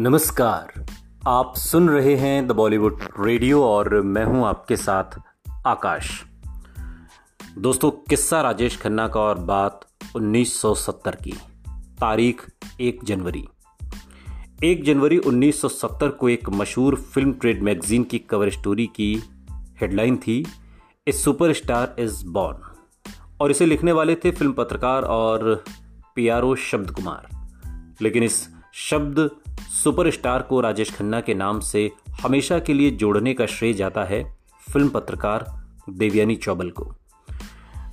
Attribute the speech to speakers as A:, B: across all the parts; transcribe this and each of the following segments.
A: नमस्कार। आप सुन रहे हैं द बॉलीवुड रेडियो और मैं हूँ आपके साथ आकाश। दोस्तों, किस्सा राजेश खन्ना का और बात 1970 की। तारीख 1 जनवरी। 1 जनवरी 1970 को एक मशहूर फ़िल्म ट्रेड मैगजीन की कवर स्टोरी की हेडलाइन थी ए सुपरस्टार इज़ बॉर्न और इसे लिखने वाले थे फ़िल्म पत्रकार और पीआरओ शब्द कुमार लेकिन इस शब्द सुपरस्टार को राजेश खन्ना के नाम से हमेशा के लिए जोड़ने का श्रेय जाता है फ़िल्म पत्रकार देवयानी चौबल को।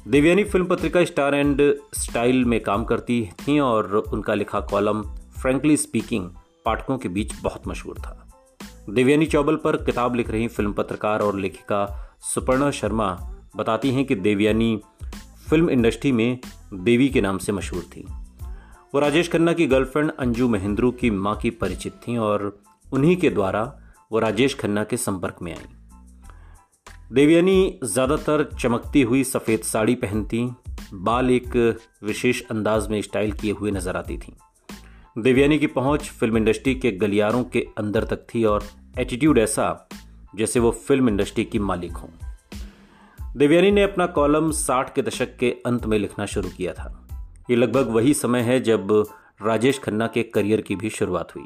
A: देवयानी फ़िल्म पत्रिका स्टार एंड स्टाइल में काम करती थी और उनका लिखा कॉलम फ्रेंकली स्पीकिंग पाठकों के बीच बहुत मशहूर था। देवयानी चौबल पर किताब लिख रही फ़िल्म पत्रकार और लेखिका सुपर्णा शर्मा बताती हैं कि देवयानी फ़िल्म इंडस्ट्री में देवी के नाम से मशहूर थी। वो राजेश खन्ना की गर्लफ्रेंड अंजू महेंद्रू की माँ की परिचित थी और उन्हीं के द्वारा वो राजेश खन्ना के संपर्क में आई। देवयानी ज़्यादातर चमकती हुई सफ़ेद साड़ी पहनती, बाल एक विशेष अंदाज में स्टाइल किए हुए नज़र आती थी। देवयानी की पहुँच फ़िल्म इंडस्ट्री के गलियारों के अंदर तक थी और एटीट्यूड ऐसा जैसे वो फ़िल्म इंडस्ट्री की मालिक हों। देवयानी ने अपना कॉलम साठ के दशक के अंत में लिखना शुरू किया था। ये लगभग वही समय है जब राजेश खन्ना के करियर की भी शुरुआत हुई।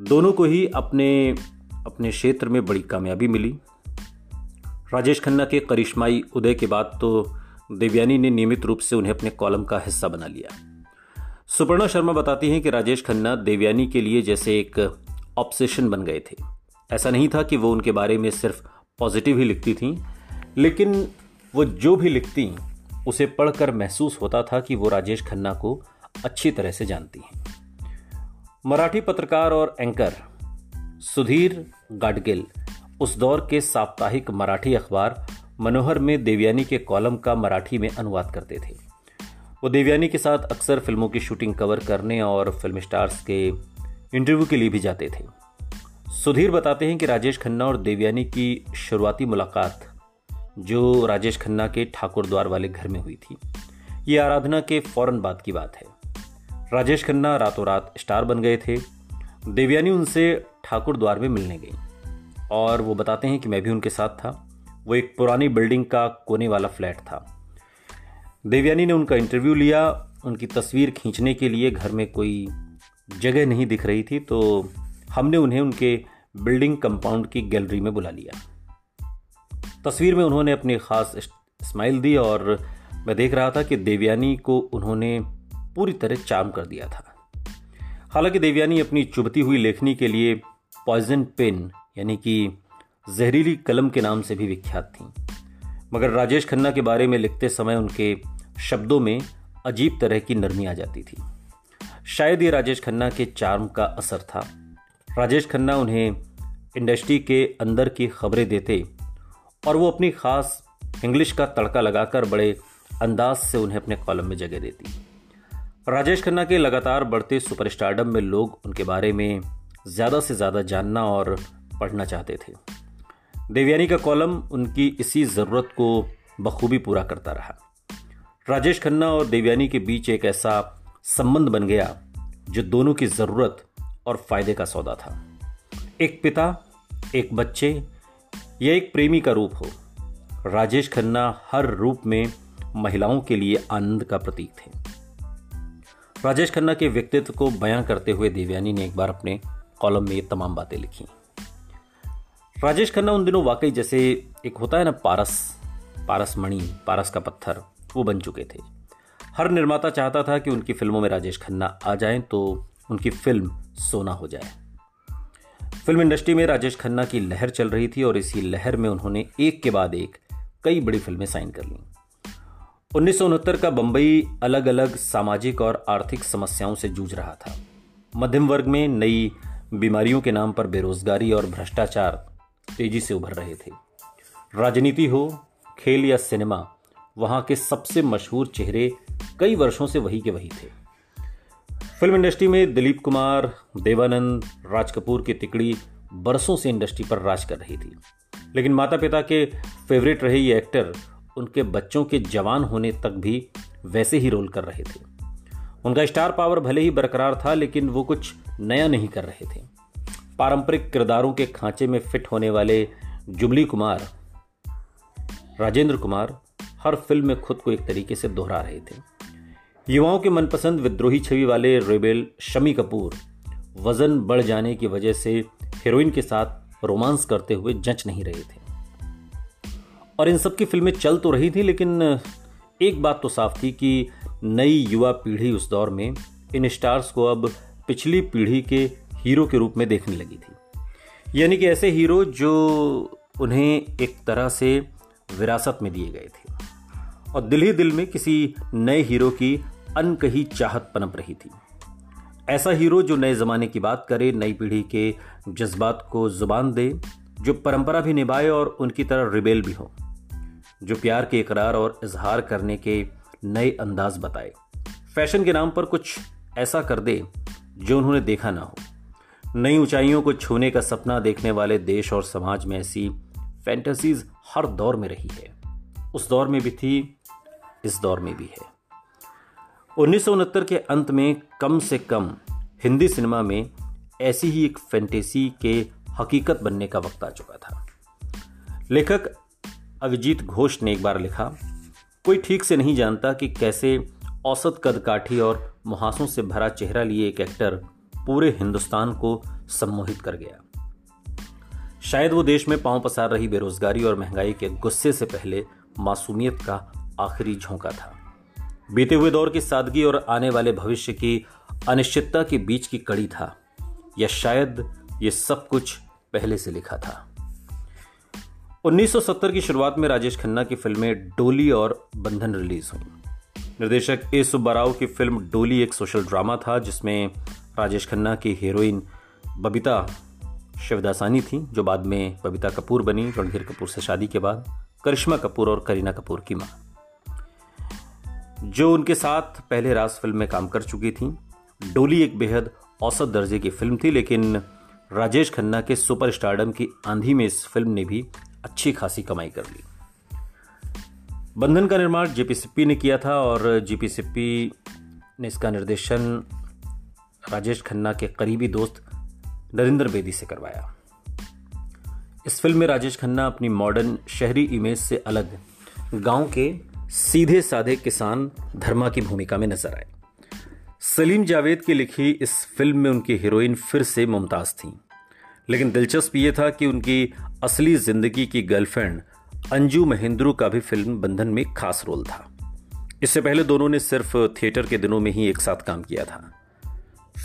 A: दोनों को ही अपने अपने क्षेत्र में बड़ी कामयाबी मिली। राजेश खन्ना के करिश्माई उदय के बाद तो देवयानी ने नियमित रूप से उन्हें अपने कॉलम का हिस्सा बना लिया। सुपर्णा शर्मा बताती हैं कि राजेश खन्ना देवयानी के लिए जैसे एक ऑब्सेशन बन गए थे। ऐसा नहीं था कि वो उनके बारे में सिर्फ़ पॉजिटिव ही लिखती थी, लेकिन वो जो भी लिखती उसे पढ़कर महसूस होता था कि वो राजेश खन्ना को अच्छी तरह से जानती हैं। मराठी पत्रकार और एंकर सुधीर गाडगिल उस दौर के साप्ताहिक मराठी अखबार मनोहर में देवयानी के कॉलम का मराठी में अनुवाद करते थे। वो देवयानी के साथ अक्सर फ़िल्मों की शूटिंग कवर करने और फ़िल्म स्टार्स के इंटरव्यू के लिए भी जाते थे। सुधीर बताते हैं कि राजेश खन्ना और देवयानी की शुरुआती मुलाकात जो राजेश खन्ना के ठाकुर द्वार वाले घर में हुई थी। ये आराधना के फ़ौरन बाद की बात है। राजेश खन्ना रातों रात स्टार बन गए थे। देवयानी उनसे ठाकुर द्वार में मिलने गई। और वो बताते हैं कि मैं भी उनके साथ था। वो एक पुरानी बिल्डिंग का कोने वाला फ्लैट था। देवयानी ने उनका इंटरव्यू लिया। उनकी तस्वीर खींचने के लिए घर में कोई जगह नहीं दिख रही थी तो हमने उन्हें उनके बिल्डिंग कंपाउंड की गैलरी में बुला लिया। तस्वीर में उन्होंने अपनी खास स्माइल दी और मैं देख रहा था कि देवयानी को उन्होंने पूरी तरह चार्म कर दिया था। हालाँकि देवयानी अपनी चुभती हुई लेखनी के लिए पॉइजन पेन यानी कि जहरीली कलम के नाम से भी विख्यात थी। मगर राजेश खन्ना के बारे में लिखते समय उनके शब्दों में अजीब तरह की नरमी आ जाती थी। शायद ये राजेश खन्ना के चार्म का असर था। राजेश खन्ना उन्हें इंडस्ट्री के अंदर की खबरें देते और वो अपनी खास इंग्लिश का तड़का लगाकर बड़े अंदाज से उन्हें अपने कॉलम में जगह देती। राजेश खन्ना के लगातार बढ़ते सुपरस्टारडम में लोग उनके बारे में ज़्यादा से ज़्यादा जानना और पढ़ना चाहते थे। देवयानी का कॉलम उनकी इसी ज़रूरत को बखूबी पूरा करता रहा। राजेश खन्ना और देवयानी के बीच एक ऐसा संबंध बन गया, जो दोनों की ज़रूरत और फ़ायदे का सौदा था। एक पिता, एक बच्चे यह एक प्रेमी का रूप हो। राजेश खन्ना हर रूप में महिलाओं के लिए आनंद का प्रतीक थे। राजेश खन्ना के व्यक्तित्व को बयां करते हुए देवयानी ने एक बार अपने कॉलम में ये तमाम बातें लिखी। राजेश खन्ना उन दिनों वाकई जैसे एक होता है ना पारस पारस मणि पारस का पत्थर, वो बन चुके थे। हर निर्माता चाहता था कि उनकी फ़िल्मों में राजेश खन्ना आ जाएँ तो उनकी फ़िल्म सोना हो जाए। फ़िल्म इंडस्ट्री में राजेश खन्ना की लहर चल रही थी और इसी लहर में उन्होंने एक के बाद एक कई बड़ी फ़िल्में साइन कर ली। उन्नीस सौ उनहत्तर का बंबई अलग अलग सामाजिक और आर्थिक समस्याओं से जूझ रहा था। मध्यम वर्ग में नई बीमारियों के नाम पर बेरोजगारी और भ्रष्टाचार तेज़ी से उभर रहे थे। राजनीति हो, खेल या सिनेमा, वहाँ के सबसे मशहूर चेहरे कई वर्षों से वही के वही थे। फ़िल्म इंडस्ट्री में दिलीप कुमार, देवानंद, राज कपूर की तिकड़ी बरसों से इंडस्ट्री पर राज कर रही थी। लेकिन माता पिता के फेवरेट रहे ये एक्टर उनके बच्चों के जवान होने तक भी वैसे ही रोल कर रहे थे। उनका स्टार पावर भले ही बरकरार था, लेकिन वो कुछ नया नहीं कर रहे थे। पारंपरिक किरदारों के खांचे में फिट होने वाले जुबली कुमार, राजेंद्र कुमार हर फ़िल्म में खुद को एक तरीके से दोहरा रहे थे। युवाओं के मनपसंद विद्रोही छवि वाले रेबेल शमी कपूर, वज़न बढ़ जाने की वजह से हीरोइन के साथ रोमांस करते हुए जंच नहीं रहे थे। और इन सब की फ़िल्में चल तो रही थी, लेकिन एक बात तो साफ़ थी कि नई युवा पीढ़ी उस दौर में इन स्टार्स को अब पिछली पीढ़ी के हीरो के रूप में देखने लगी थी। यानी कि ऐसे हीरो जो उन्हें एक तरह से विरासत में दिए गए थे। और दिल ही दिल में किसी नए हीरो की अनकही चाहत पनप रही थी। ऐसा हीरो जो नए ज़माने की बात करे, नई पीढ़ी के जज्बात को ज़ुबान दे, जो परंपरा भी निभाए और उनकी तरह रिबेल भी हो, जो प्यार के इकरार और इजहार करने के नए अंदाज बताए। फ़ैशन के नाम पर कुछ ऐसा कर दे, जो उन्होंने देखा ना हो। नई ऊंचाइयों को छूने का सपना देखने वाले देश और समाज में ऐसी फैंटेसीज हर दौर में रही है। उस दौर में भी थी, इस दौर में भी है। उन्नीस सौ उनहत्तर के अंत में कम से कम हिंदी सिनेमा में ऐसी ही एक फैंटेसी के हकीकत बनने का वक्त आ चुका था। लेखक अभिजीत घोष ने एक बार लिखा, कोई ठीक से नहीं जानता कि कैसे औसत कद काठी और मुहासों से भरा चेहरा लिए एक एक्टर पूरे हिंदुस्तान को सम्मोहित कर गया। शायद वो देश में पाँव पसार रही बेरोजगारी और महँगाई के गुस्से से पहले मासूमियत का आखिरी झोंका था। बीते हुए दौर की सादगी और आने वाले भविष्य की अनिश्चितता के बीच की कड़ी था, या शायद ये सब कुछ पहले से लिखा था। 1970 की शुरुआत में राजेश खन्ना की फ़िल्में डोली और बंधन रिलीज़ हुई। निर्देशक ए सुब्बाराव की फ़िल्म डोली एक सोशल ड्रामा था, जिसमें राजेश खन्ना की हीरोइन बबीता शिवदासानी थी, जो बाद में बबीता कपूर बनी, रणधीर कपूर से शादी के बाद, करिश्मा कपूर और करीना कपूर की माँ। जो उनके साथ पहले रास फ़िल्म में काम कर चुकी थी। डोली एक बेहद औसत दर्जे की फ़िल्म थी, लेकिन राजेश खन्ना के सुपर स्टारडम की आंधी में इस फ़िल्म ने भी अच्छी खासी कमाई कर ली। बंधन का निर्माण जेपी ने किया था और जेपी ने इसका निर्देशन राजेश खन्ना के करीबी दोस्त नरेंद्र बेदी से करवाया। इस फ़िल्म में राजेश खन्ना अपनी मॉडर्न शहरी इमेज से अलग गाँव के सीधे साधे किसान धर्मा की भूमिका में नज़र आए। सलीम जावेद की लिखी इस फ़िल्म में उनकी हीरोइन फिर से मुमताज़ थी। लेकिन दिलचस्प ये था कि उनकी असली ज़िंदगी की गर्लफ्रेंड अंजू महेंद्रू का भी फ़िल्म बंधन में खास रोल था। इससे पहले दोनों ने सिर्फ़ थिएटर के दिनों में ही एक साथ काम किया था।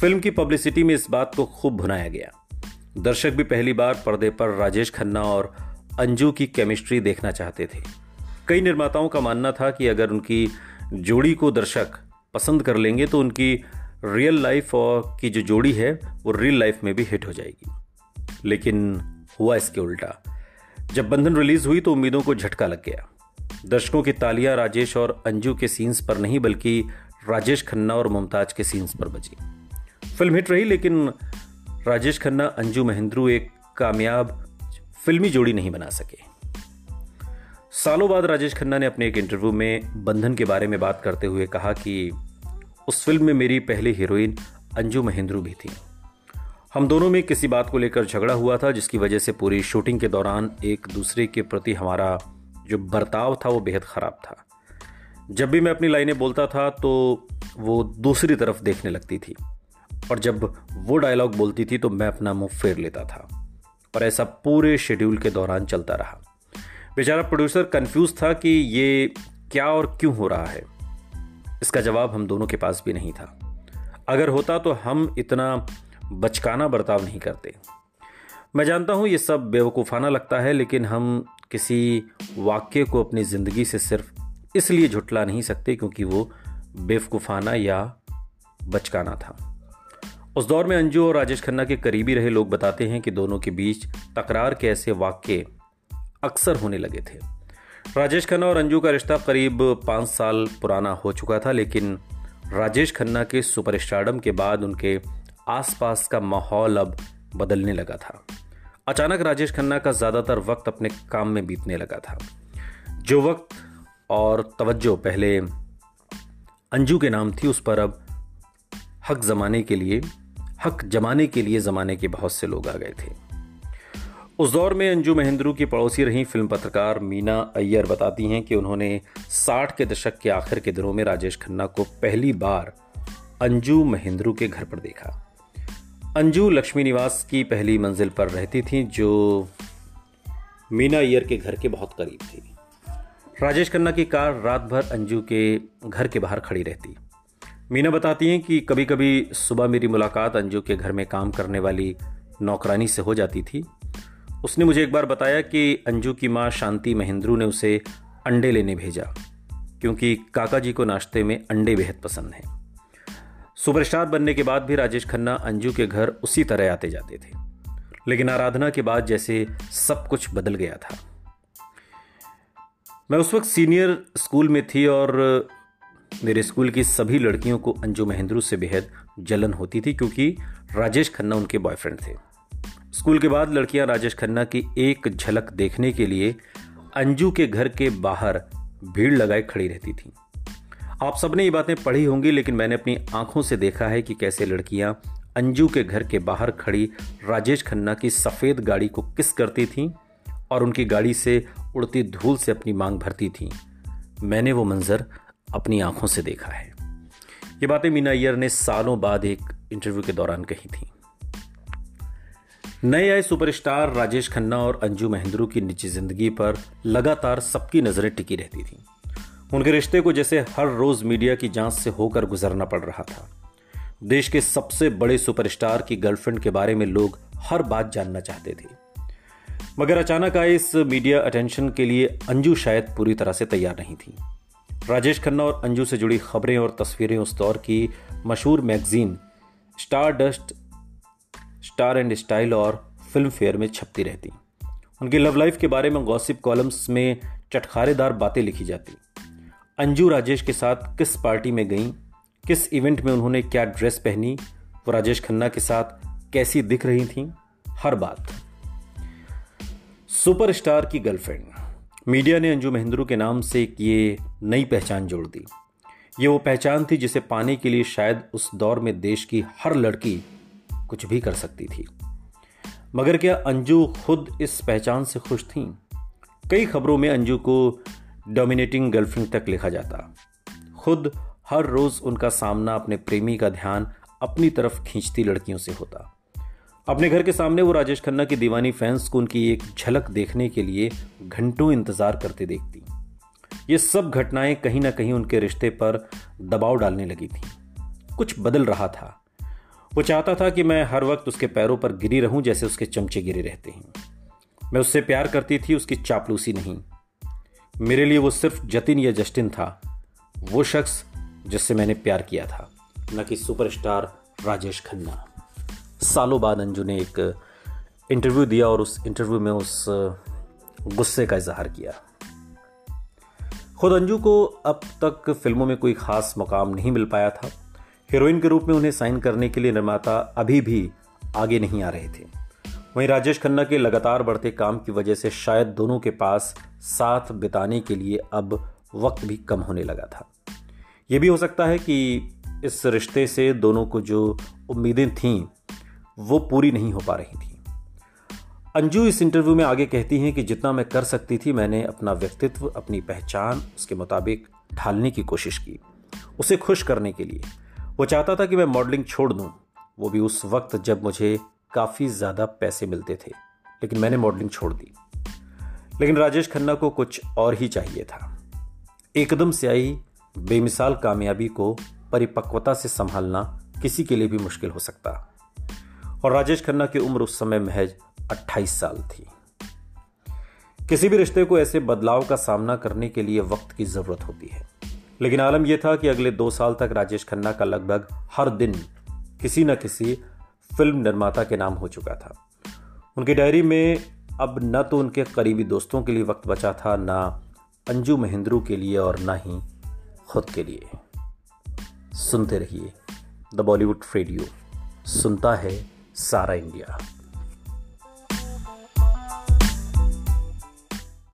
A: फ़िल्म की पब्लिसिटी में इस बात को खूब भुनाया गया। दर्शक भी पहली बार पर्दे पर राजेश खन्ना और अंजू की केमिस्ट्री देखना चाहते थे। कई निर्माताओं का मानना था कि अगर उनकी जोड़ी को दर्शक पसंद कर लेंगे तो उनकी रियल लाइफ और की जो जोड़ी है, वो रियल लाइफ में भी हिट हो जाएगी। लेकिन हुआ इसके उल्टा। जब बंधन रिलीज़ हुई तो उम्मीदों को झटका लग गया। दर्शकों की तालियाँ राजेश और अंजू के सीन्स पर नहीं, बल्कि राजेश खन्ना और मुमताज़ के सीन्स पर बजी। फ़िल्म हिट रही, लेकिन राजेश खन्ना, अंजू महेंद्रू एक कामयाब फिल्मी जोड़ी नहीं बना सके। सालों बाद राजेश खन्ना ने अपने एक इंटरव्यू में बंधन के बारे में बात करते हुए कहा कि उस फ़िल्म में मेरी पहली हीरोइन अंजू महेंद्रू भी थी। हम दोनों में किसी बात को लेकर झगड़ा हुआ था, जिसकी वजह से पूरी शूटिंग के दौरान एक दूसरे के प्रति हमारा जो बर्ताव था, वो बेहद ख़राब था। जब भी मैं अपनी लाइनें बोलता था तो वो दूसरी तरफ़ देखने लगती थी। और जब वो डायलॉग बोलती थी तो मैं अपना मुँह फेर लेता था। और ऐसा पूरे शेड्यूल के दौरान चलता रहा। बेचारा प्रोड्यूसर कंफ्यूज था कि ये क्या और क्यों हो रहा है। इसका जवाब हम दोनों के पास भी नहीं था। अगर होता तो हम इतना बचकाना बर्ताव नहीं करते। मैं जानता हूँ ये सब बेवकूफ़ाना लगता है, लेकिन हम किसी वाक्य को अपनी ज़िंदगी से सिर्फ़ इसलिए झुटला नहीं सकते क्योंकि वो बेवकूफ़ाना या बचकाना था। उस दौर में अंजू और राजेश खन्ना के करीबी रहे लोग बताते हैं कि दोनों के बीच तकरार के ऐसे वाक्य अक्सर होने लगे थे। राजेश खन्ना और अंजू का रिश्ता करीब पाँच साल पुराना हो चुका था, लेकिन राजेश खन्ना के सुपरस्टारडम के बाद उनके आसपास का माहौल अब बदलने लगा था। अचानक राजेश खन्ना का ज़्यादातर वक्त अपने काम में बीतने लगा था। जो वक्त और तवज्जो पहले अंजू के नाम थी, उस पर अब हक जमाने के लिए, हक जमाने के लिए ज़माने के बहुत से लोग आ गए थे। उस दौर में अंजू महेंद्रू की पड़ोसी रही फ़िल्म पत्रकार मीना अय्यर। बताती हैं कि उन्होंने 60 के दशक के आखिर के दिनों में राजेश खन्ना को पहली बार अंजू महेंद्रू के घर पर देखा। अंजू लक्ष्मी निवास की पहली मंजिल पर रहती थी, जो मीना अय्यर के घर के बहुत करीब थी। राजेश खन्ना की कार रात भर अंजू के घर के बाहर खड़ी रहती। मीना बताती हैं कि कभी कभी सुबह मेरी मुलाकात अंजू के घर में काम करने वाली नौकरानी से हो जाती थी उसने मुझे एक बार बताया कि अंजू की माँ शांति महेंद्रू ने उसे अंडे लेने भेजा, क्योंकि काका जी को नाश्ते में अंडे बेहद पसंद हैं। सुपरस्टार बनने के बाद भी राजेश खन्ना अंजू के घर उसी तरह आते जाते थे। लेकिन आराधना के बाद जैसे सब कुछ बदल गया था। मैं उस वक्त सीनियर स्कूल में थी और मेरे स्कूल की सभी लड़कियों को अंजू महेंद्रू से बेहद जलन होती थी, क्योंकि राजेश खन्ना उनके बॉयफ्रेंड थे। स्कूल के बाद लड़कियाँ राजेश खन्ना की एक झलक देखने के लिए अंजू के घर के बाहर भीड़ लगाए खड़ी रहती थी। आप सबने ये बातें पढ़ी होंगी, लेकिन मैंने अपनी आँखों से देखा है कि कैसे लड़कियाँ अंजू के घर के बाहर खड़ी राजेश खन्ना की सफ़ेद गाड़ी को किस करती थीं और उनकी गाड़ी से उड़ती धूल से अपनी मांग भरती थीं। मैंने वो मंजर अपनी आँखों से देखा है। ये बातें मीना अय्यर ने सालों बाद एक इंटरव्यू के दौरान कही थी। नए आए सुपरस्टार राजेश खन्ना और अंजू महेंद्रू की निजी ज़िंदगी पर लगातार सबकी नज़रें टिकी रहती थी। उनके रिश्ते को जैसे हर रोज मीडिया की जाँच से होकर गुजरना पड़ रहा था। देश के सबसे बड़े सुपरस्टार की गर्लफ्रेंड के बारे में लोग हर बात जानना चाहते थे। मगर अचानक आए इस मीडिया अटेंशन के लिए अंजू शायद पूरी तरह से तैयार नहीं थी। राजेश खन्ना और अंजू से जुड़ी खबरें और तस्वीरें उस दौर की मशहूर magazine Stardust Star and Style और फ़िल्म फेयर में छपती रहती। उनकी लव लाइफ के बारे में गॉसिप कॉलम्स में चटखारेदार बातें लिखी जाती। अंजू राजेश के साथ किस पार्टी में गई? किस इवेंट में उन्होंने क्या ड्रेस पहनी? वो राजेश खन्ना के साथ कैसी दिख रही थी? हर बात। सुपरस्टार की गर्लफ्रेंड। मीडिया ने अंजू महेंद्रू के नाम से एक ये नई पहचान जोड़ दी। ये वो पहचान थी जिसे पाने के लिए शायद उस दौर में देश की हर लड़की कुछ भी कर सकती थी। मगर क्या अंजू खुद इस पहचान से खुश थी? कई खबरों में अंजू को डोमिनेटिंग गर्लफ्रेंड तक लिखा जाता। खुद हर रोज उनका सामना अपने प्रेमी का ध्यान अपनी तरफ़ खींचती लड़कियों से होता। अपने घर के सामने वो राजेश खन्ना की दीवानी फैंस को उनकी एक झलक देखने के लिए घंटों इंतज़ार करते देखती। ये सब घटनाएँ कहीं ना कहीं उनके रिश्ते पर दबाव डालने लगी थी। कुछ बदल रहा था। वो चाहता था कि मैं हर वक्त उसके पैरों पर गिरी रहूँ जैसे उसके चमचे गिरे रहते हैं। मैं उससे प्यार करती थी, उसकी चापलूसी नहीं। मेरे लिए वो सिर्फ़ जतिन या जस्टिन था। वो शख्स जिससे मैंने प्यार किया था। न कि सुपरस्टार राजेश खन्ना। सालों बाद अंजू ने एक इंटरव्यू दिया और उस इंटरव्यू में उस गुस्से का इजहार किया। खुद अंजू को अब तक फ़िल्मों में कोई खास मुकाम नहीं मिल पाया था। हीरोइन के रूप में उन्हें साइन करने के लिए निर्माता अभी भी आगे नहीं आ रहे थे। वहीं राजेश खन्ना के लगातार बढ़ते काम की वजह से शायद दोनों के पास साथ बिताने के लिए अब वक्त भी कम होने लगा था। यह भी हो सकता है कि इस रिश्ते से दोनों को जो उम्मीदें थीं, वो पूरी नहीं हो पा रही थी। अंजू इस इंटरव्यू में आगे कहती हैं कि जितना मैं कर सकती थी, मैंने अपना व्यक्तित्व, अपनी पहचान, उसके मुताबिक ढालने की कोशिश की, उसे खुश करने के लिए। वो चाहता था कि मैं मॉडलिंग छोड़ दूँ। वो भी उस वक्त जब मुझे काफ़ी ज़्यादा पैसे मिलते थे, लेकिन मैंने मॉडलिंग छोड़ दी। लेकिन राजेश खन्ना को कुछ और ही चाहिए था। एकदम से आई बेमिसाल कामयाबी को परिपक्वता से संभालना किसी के लिए भी मुश्किल हो सकता। और राजेश खन्ना की उम्र उस समय महज 28 साल थी। किसी भी रिश्ते को ऐसे बदलाव का सामना करने के लिए वक्त की ज़रूरत होती है। लेकिन आलम यह था कि अगले दो साल तक राजेश खन्ना का लगभग हर दिन किसी न किसी फ़िल्म निर्माता के नाम हो चुका था। उनकी डायरी में अब न तो उनके करीबी दोस्तों के लिए वक्त बचा था, ना अंजू महेंद्रू के लिए और ना ही खुद के लिए। सुनते रहिए द बॉलीवुड रेडियो। सुनता है सारा इंडिया।